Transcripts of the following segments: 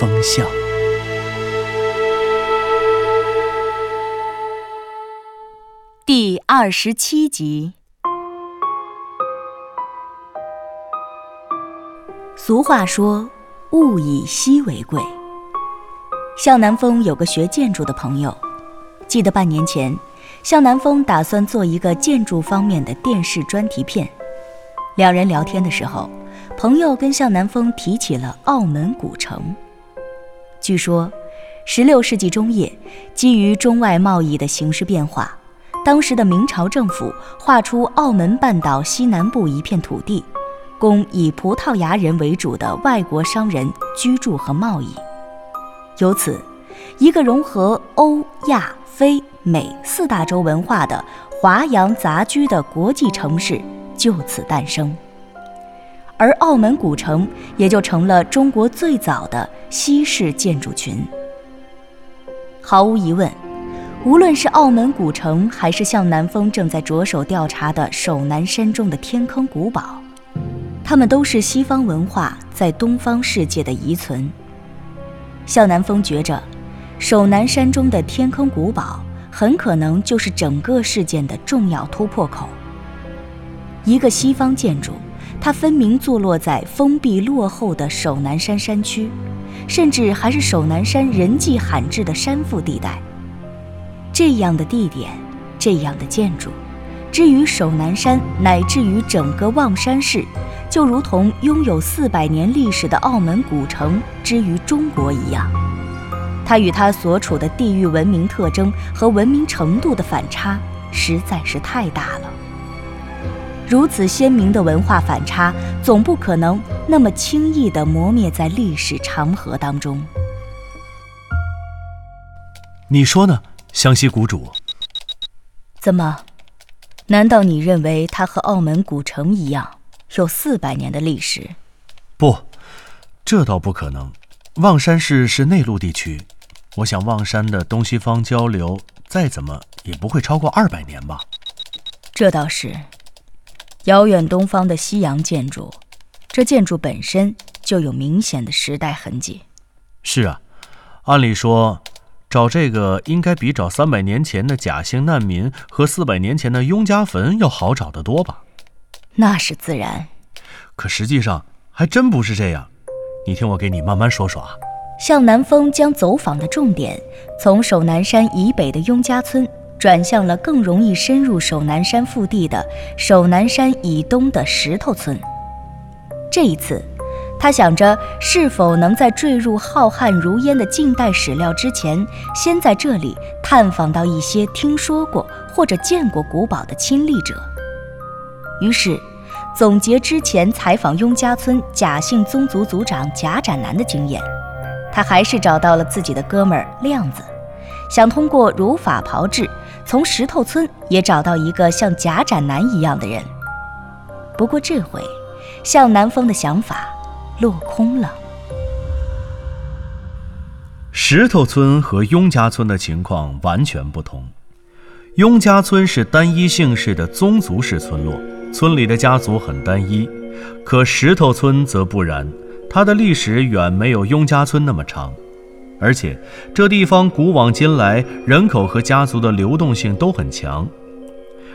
风向》第二十七集。俗话说：“物以稀为贵。”向南风有个学建筑的朋友，记得半年前，向南风打算做一个建筑方面的电视专题片。两人聊天的时候，朋友跟向南风提起了澳门古城。据说，16世纪中叶，基于中外贸易的形势变化，当时的明朝政府划出澳门半岛西南部一片土地，供以葡萄牙人为主的外国商人居住和贸易。由此，一个融合欧亚非美四大洲文化的华洋杂居的国际城市就此诞生，而澳门古城也就成了中国最早的西式建筑群。毫无疑问，无论是澳门古城，还是向南风正在着手调查的首南山中的天坑古堡，它们都是西方文化在东方世界的遗存。向南风觉着，首南山中的天坑古堡很可能就是整个事件的重要突破口。一个西方建筑，它分明坐落在封闭落后的首南山山区，甚至还是首南山人迹罕至的山腹地带。这样的地点，这样的建筑，之于首南山，乃至于整个望山市。就如同拥有四百年历史的澳门古城之于中国一样，它与它所处的地域文明特征和文明程度的反差实在是太大了。如此鲜明的文化反差，总不可能那么轻易地磨灭在历史长河当中。你说呢，湘西谷主？怎么？难道你认为它和澳门古城一样？有四百年的历史，不，这倒不可能。望山市是内陆地区，我想望山的东西方交流再怎么也不会超过二百年吧。这倒是，遥远东方的西洋建筑，这建筑本身就有明显的时代痕迹。是啊，按理说，找这个应该比找三百年前的假姓难民和四百年前的雍家坟要好找得多吧。那是自然，可实际上还真不是这样。你听我给你慢慢说说啊。向南风将走访的重点从首南山以北的雍家村转向了更容易深入首南山腹地的首南山以东的石头村。这一次，他想着是否能在坠入浩瀚如烟的近代史料之前，先在这里探访到一些听说过或者见过古堡的亲历者。于是，总结之前采访雍家村贾姓宗族族长贾展南的经验，他还是找到了自己的哥们儿亮子，想通过如法炮制，从石头村也找到一个像贾展南一样的人。不过这回，向南风的想法落空了。石头村和雍家村的情况完全不同，雍家村是单一姓氏的宗族式村落。村里的家族很单一，可石头村则不然，它的历史远没有雍家村那么长，而且这地方古往今来人口和家族的流动性都很强，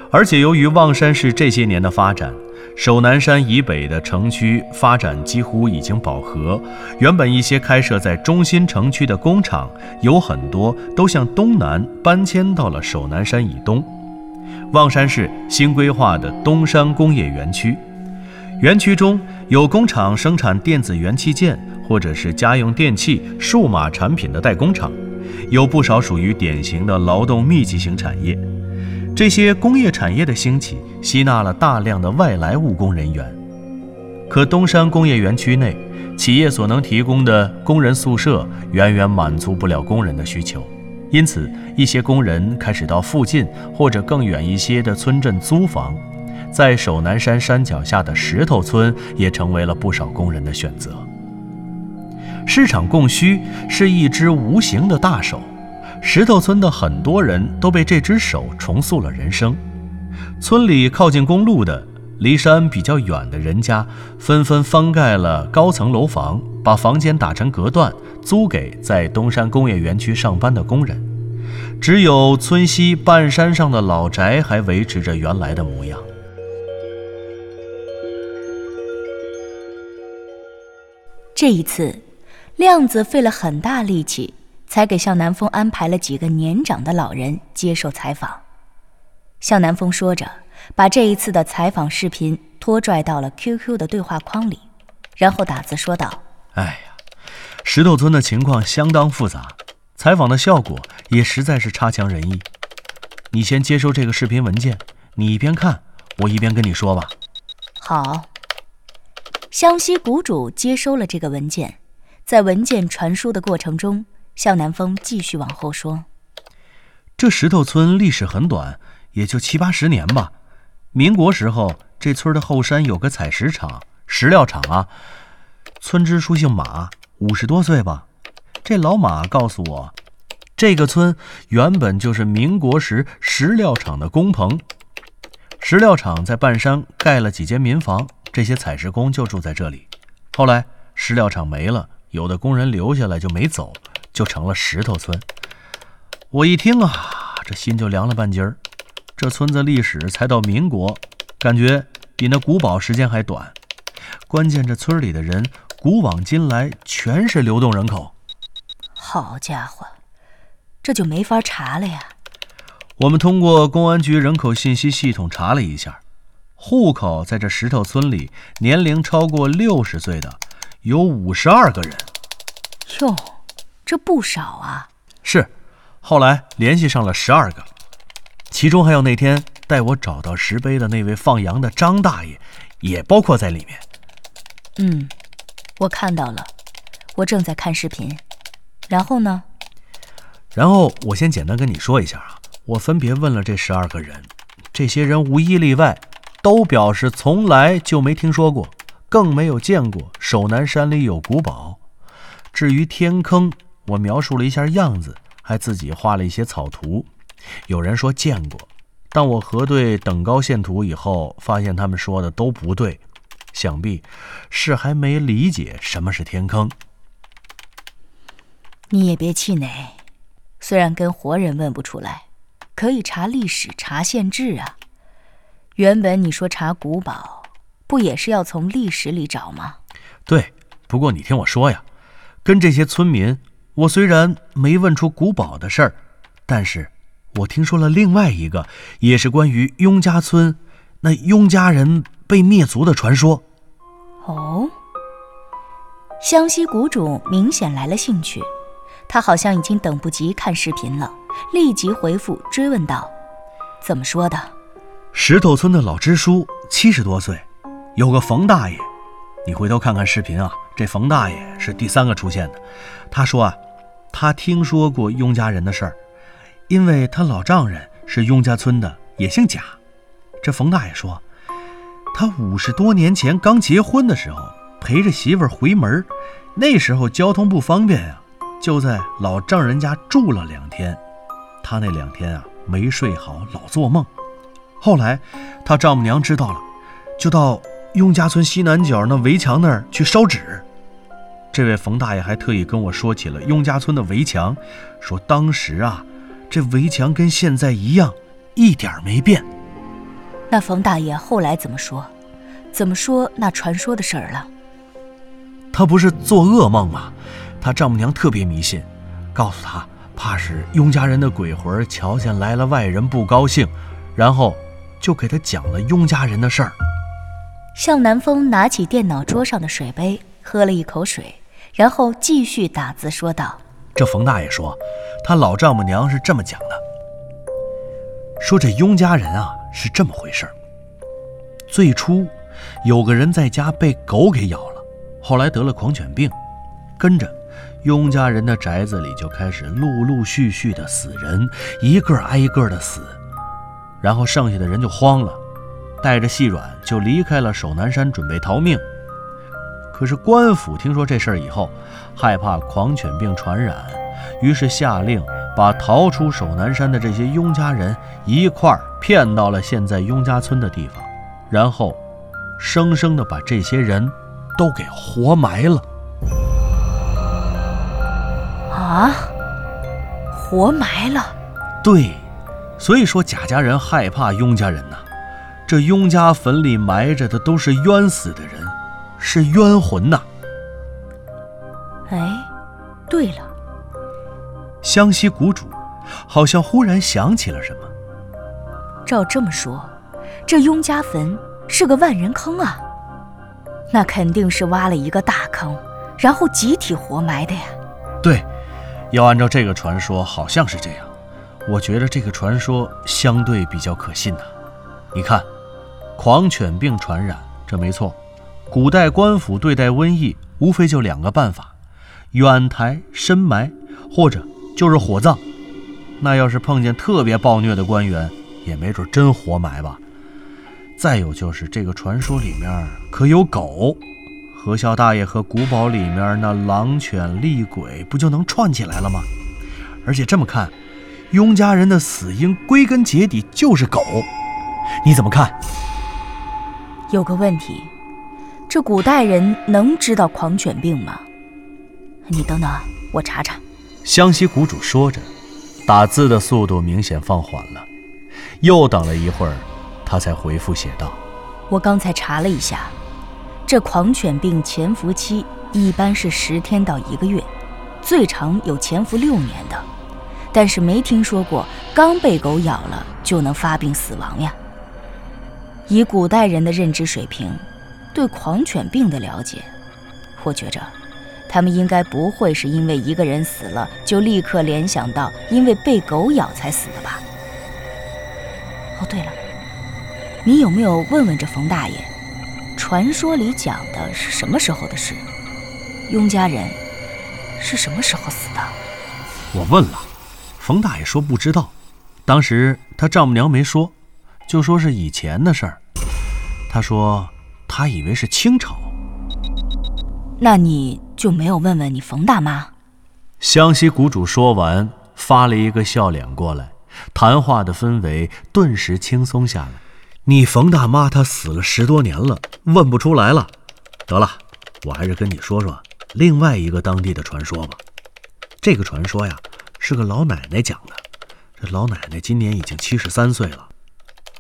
而且由于望山市这些年的发展，首南山以北的城区发展几乎已经饱和，原本一些开设在中心城区的工厂有很多都向东南搬迁到了首南山以东。望山市新规划的东山工业园区，园区中有工厂生产电子元器件或者是家用电器、数码产品的代工厂，有不少属于典型的劳动密集型产业。这些工业产业的兴起，吸纳了大量的外来务工人员。可东山工业园区内，企业所能提供的工人宿舍远远满足不了工人的需求，因此，一些工人开始到附近或者更远一些的村镇租房。在首南山山脚下的石头村，也成为了不少工人的选择。市场供需是一只无形的大手，石头村的很多人都被这只手重塑了人生。村里靠近公路的。离山比较远的人家纷纷翻盖了高层楼房，把房间打成隔断，租给在东山工业园区上班的工人。只有村西半山上的老宅还维持着原来的模样。这一次，亮子费了很大力气，才给向南风安排了几个年长的老人接受采访。向南风说着。把这一次的采访视频拖拽到了 QQ 的对话框里，然后打字说道：“哎呀，石头村的情况相当复杂，采访的效果也实在是差强人意。你先接收这个视频文件，你一边看，我一边跟你说吧。”好。湘西谷主接收了这个文件，在文件传输的过程中，向南风继续往后说：“这石头村历史很短，也就七八十年吧。”民国时候，这村的后山有个采石场、石料厂啊。村支书姓马，五十多岁吧。这老马告诉我，这个村原本就是民国时石料厂的工棚。石料厂在半山盖了几间民房，这些采石工就住在这里。后来石料厂没了，有的工人留下来就没走，就成了石头村。我一听啊，这心就凉了半截儿。这村子历史才到民国，感觉比那古堡时间还短。关键这村里的人古往今来全是流动人口。好家伙，这就没法查了呀！我们通过公安局人口信息系统查了一下，户口在这石头村里年龄超过六十岁的有五十二个人。哟，这不少啊！是，后来联系上了十二个。其中还有那天带我找到石碑的那位放羊的张大爷，也包括在里面。嗯，我看到了，我正在看视频。然后呢？然后我先简单跟你说一下啊，我分别问了这十二个人，这些人无一例外都表示从来就没听说过，更没有见过首南山里有古堡。至于天坑，我描述了一下样子，还自己画了一些草图。有人说见过，但我核对等高线图以后，发现他们说的都不对，想必是还没理解什么是天坑。你也别气馁，虽然跟活人问不出来，可以查历史、查县志啊。原本你说查古堡，不也是要从历史里找吗？对，不过你听我说呀，跟这些村民，我虽然没问出古堡的事儿，但是。我听说了另外一个，也是关于雍家村那雍家人被灭族的传说。哦，湘西谷主明显来了兴趣，他好像已经等不及看视频了，立即回复追问道：“怎么说的？”石头村的老支书七十多岁，有个冯大爷，你回头看看视频啊，这冯大爷是第三个出现的。他说啊，他听说过雍家人的事儿。因为他老丈人是雍家村的，也姓贾。这冯大爷说，他五十多年前刚结婚的时候，陪着媳妇儿回门，那时候交通不方便呀，就在老丈人家住了两天。他那两天啊，没睡好，老做梦。后来他丈母娘知道了，就到雍家村西南角那围墙那儿去烧纸。这位冯大爷还特意跟我说起了雍家村的围墙，说当时啊。这围墙跟现在一样，一点没变。那冯大爷后来怎么说？怎么说那传说的事儿了？他不是做噩梦吗？他丈母娘特别迷信，告诉他怕是雍家人的鬼魂瞧见来了外人不高兴，然后就给他讲了雍家人的事儿。向南风拿起电脑桌上的水杯，喝了一口水，然后继续打字说道。这冯大爷说，他老丈母娘是这么讲的：说这雍家人啊是这么回事儿。最初，有个人在家被狗给咬了，后来得了狂犬病，跟着雍家人的宅子里就开始陆陆续续的死人，一个挨一个的死，然后剩下的人就慌了，带着细软就离开了守南山，准备逃命。可是官府听说这事儿以后，害怕狂犬病传染，于是下令把逃出守南山的这些雍家人一块儿骗到了现在雍家村的地方，然后。生生的把这些人都给活埋了啊！活埋了。对，所以说贾家人害怕雍家人呐。这雍家坟里埋着的都是冤死的人，是冤魂呐。哎，对了，湘西谷主好像忽然想起了什么。照这么说，这雍家坟……是个万人坑啊！那肯定是挖了一个大坑，然后集体活埋的呀。对，要按照这个传说，好像是这样。我觉得这个传说相对比较可信呐。你看，狂犬病传染，这没错。古代官府对待瘟疫，无非就两个办法：远抬、深埋，或者就是火葬。那要是碰见特别暴虐的官员，也没准真活埋吧。再有就是这个传说里面可有狗，何孝大爷和古堡里面那狼犬厉鬼不就能串起来了吗？而且这么看，雍家人的死因归根结底就是狗，你怎么看？有个问题，这古代人能知道狂犬病吗？你等等，我查查。湘西谷主说着，打字的速度明显放缓了，又等了一会儿。他才回复写道：“我刚才查了一下，这狂犬病潜伏期一般是十天到一个月，最长有潜伏六年的，但是没听说过刚被狗咬了就能发病死亡呀。以古代人的认知水平，对狂犬病的了解，我觉着，他们应该不会是因为一个人死了就立刻联想到因为被狗咬才死的吧？哦，对了。”你有没有问问这冯大爷，传说里讲的是什么时候的事？雍家人是什么时候死的？我问了，冯大爷说不知道。当时他丈母娘没说，就说是以前的事儿。他说他以为是清朝。那你就没有问问你冯大妈？湘西谷主说完，发了一个笑脸过来，谈话的氛围顿时轻松下来。你冯大妈她死了十多年了，问不出来了。得了，我还是跟你说说另外一个当地的传说吧。这个传说呀，是个老奶奶讲的。这老奶奶今年已经七十三岁了。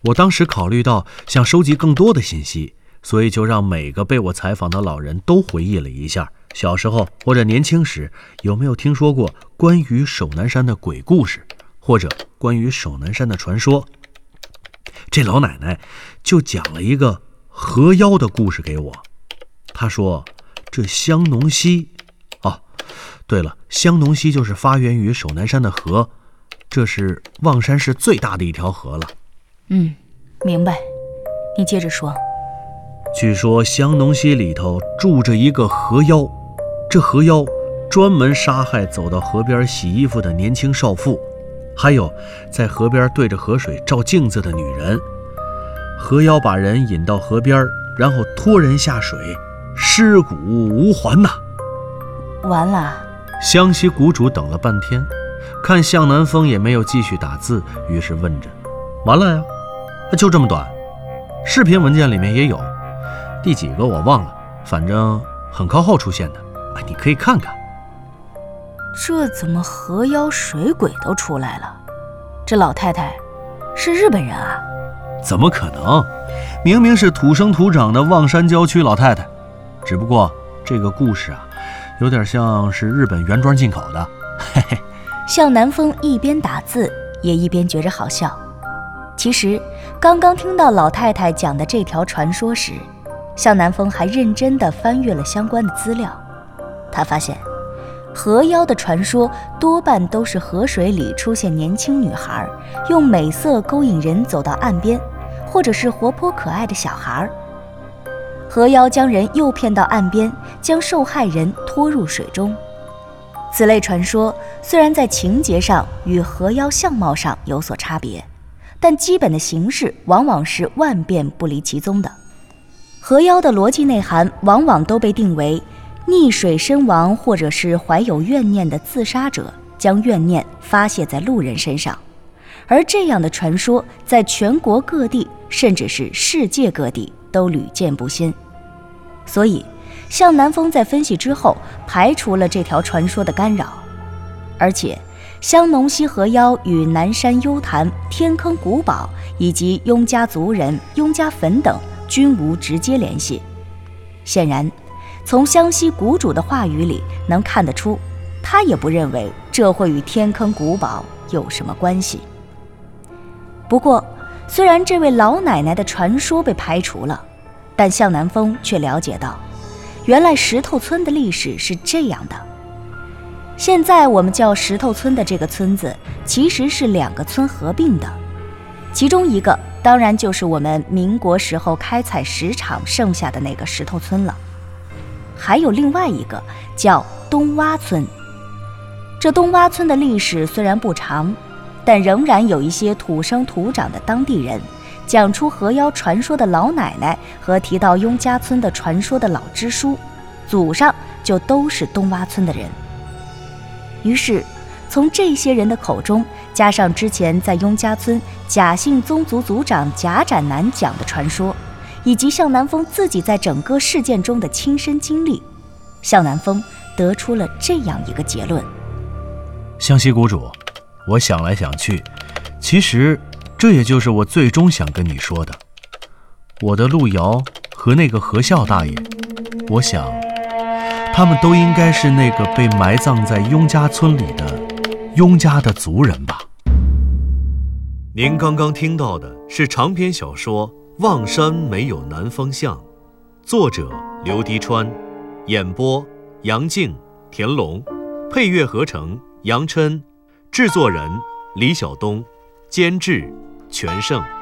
我当时考虑到想收集更多的信息，所以就让每个被我采访的老人都回忆了一下小时候或者年轻时有没有听说过关于守南山的鬼故事，或者关于守南山的传说。这老奶奶就讲了一个河妖的故事给我。她说：“这香农溪，对了，香农溪就是发源于首南山的河，这是望山市最大的一条河了。”嗯，明白。你接着说。据说香农溪里头住着一个河妖，这河妖专门杀害走到河边洗衣服的年轻少妇。还有，在河边对着河水照镜子的女人，河妖把人引到河边，然后拖人下水，尸骨无还呐。完了。湘西谷主等了半天，看向南风也没有继续打字，于是问着：“完了呀？就这么短？视频文件里面也有，第几个我忘了，反正很靠后出现的，你可以看看。”这怎么河妖水鬼都出来了？这老太太是日本人啊？怎么可能？明明是土生土长的望山郊区老太太，只不过这个故事啊，有点像是日本原装进口的。嘿嘿。向南风一边打字，也一边觉着好笑。其实，刚刚听到老太太讲的这条传说时，向南风还认真地翻阅了相关的资料，他发现。河妖的传说多半都是河水里出现年轻女孩，用美色勾引人走到岸边，或者是活泼可爱的小孩。河妖将人诱骗到岸边，将受害人拖入水中。此类传说虽然在情节上与河妖相貌上有所差别，但基本的形式往往是万变不离其宗的。河妖的逻辑内涵往往都被定为溺水身亡，或者是怀有怨念的自杀者将怨念发泄在路人身上，而这样的传说在全国各地，甚至是世界各地都屡见不鲜，所以。向南风在分析之后，排除了这条传说的干扰，而且香农溪河妖与南山幽潭、天坑古堡以及雍家族人、雍家坟等均无直接联系。显然，从湘西谷主的话语里能看得出，他也不认为这会与天坑古堡有什么关系。不过，虽然这位老奶奶的传说被排除了，但向南风却了解到。原来石头村的历史是这样的。现在我们叫石头村的这个村子，其实是两个村合并的，其中一个当然就是我们民国时候开采石场剩下的那个石头村了。还有另外一个叫东洼村。这东洼村的历史虽然不长，但仍然有一些土生土长的当地人。讲出河妖传说的老奶奶和提到雍家村的传说的老支书，祖上就都是东洼村的人。于是，从这些人的口中，加上之前在雍家村贾姓宗族族长贾展南讲的传说，以及向南风自己在整个事件中的亲身经历，向南风得出了这样一个结论：湘西谷主，我想来想去，其实。这也就是我最终想跟你说的，我的路遥和那个何孝大爷，我想，他们都应该是那个被埋葬在雍家村里的雍家的族人吧。您刚刚听到的是长篇小说《望山没有南方向》，作者刘迪川，演播杨静、田龙，配乐合成杨琛，制作人李晓东，监制。全胜。